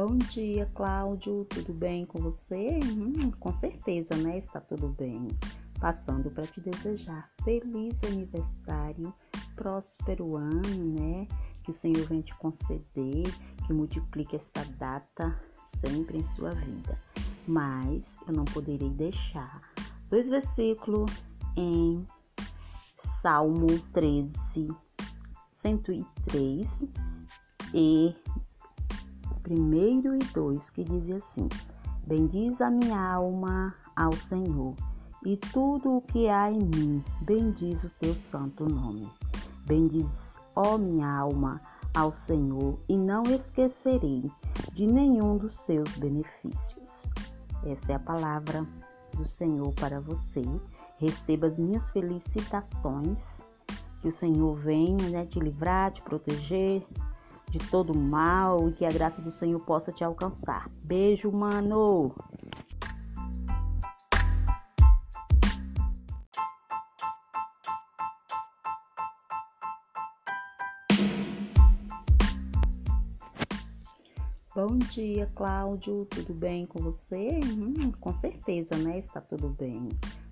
Bom dia, Cláudio. Tudo bem com você? Hum, com certeza, né? Está tudo bem. Passando para te desejar feliz aniversário, próspero ano, né? Que o Senhor venha te conceder, que multiplique essa data sempre em sua vida. Mas eu não poderei deixar dois versículos em Salmo 13, 103 e primeiro e dois, que dizia assim: Bendiz a minha alma ao Senhor, e tudo o que há em mim, bendiz o teu santo nome. Bendiz, ó minha alma, ao Senhor, e não esquecerei de nenhum dos seus benefícios. Esta é a palavra do Senhor para você. Receba as minhas felicitações. Que o Senhor venha né, te livrar, te proteger, de todo mal e que a graça do Senhor possa te alcançar. Beijo, mano! Bom dia, Cláudio. Tudo bem com você? Hum, com certeza, né? Está tudo bem.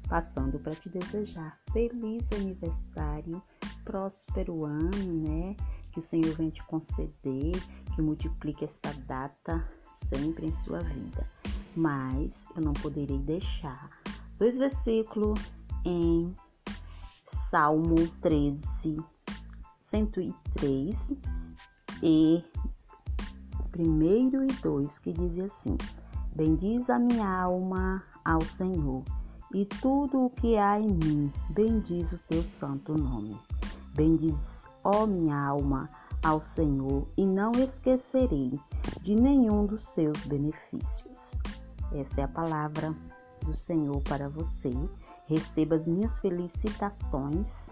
Passando para te desejar feliz aniversário, próspero ano, né? Que o Senhor venha te conceder, que multiplique essa data sempre em sua vida. Mas eu não poderei deixar dois versículos em Salmo 13, 103 e primeiro e dois, que dizia assim: Bendiz a minha alma ao Senhor, e tudo o que há em mim, bendiz o teu santo nome. Bendiz ó minha alma, ao Senhor e não esquecerei de nenhum dos seus benefícios. Esta é a palavra do Senhor para você. Receba as minhas felicitações.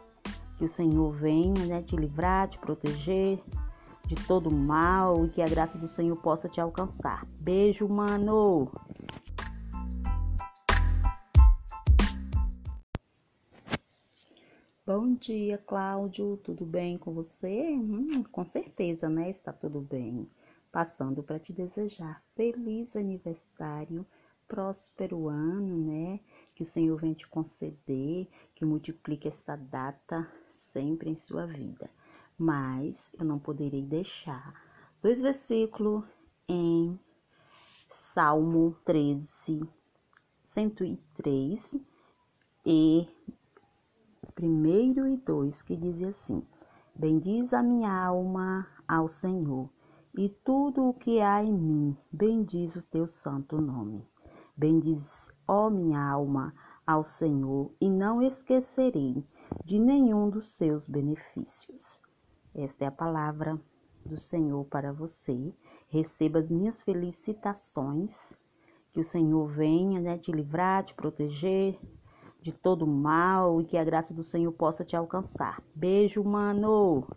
Que o Senhor venha né, te livrar, te proteger de todo mal e que a graça do Senhor possa te alcançar. Beijo, mano! Bom dia, Cláudio. Tudo bem com você? Hum, com certeza, né? Está tudo bem. Passando para te desejar feliz aniversário, próspero ano, né? Que o Senhor venha te conceder, que multiplique essa data sempre em sua vida. Mas eu não poderei deixar dois versículos em Salmo 13, 103 e primeiro e dois, que dizia assim: Bendiz a minha alma ao Senhor, e tudo o que há em mim, bendiz o teu santo nome. Bendiz, ó minha alma, ao Senhor, e não esquecerei de nenhum dos seus benefícios. Esta é a palavra do Senhor para você. Receba as minhas felicitações. Que o Senhor venha né, te livrar, te proteger, de todo mal e que a graça do Senhor possa te alcançar. Beijo, mano!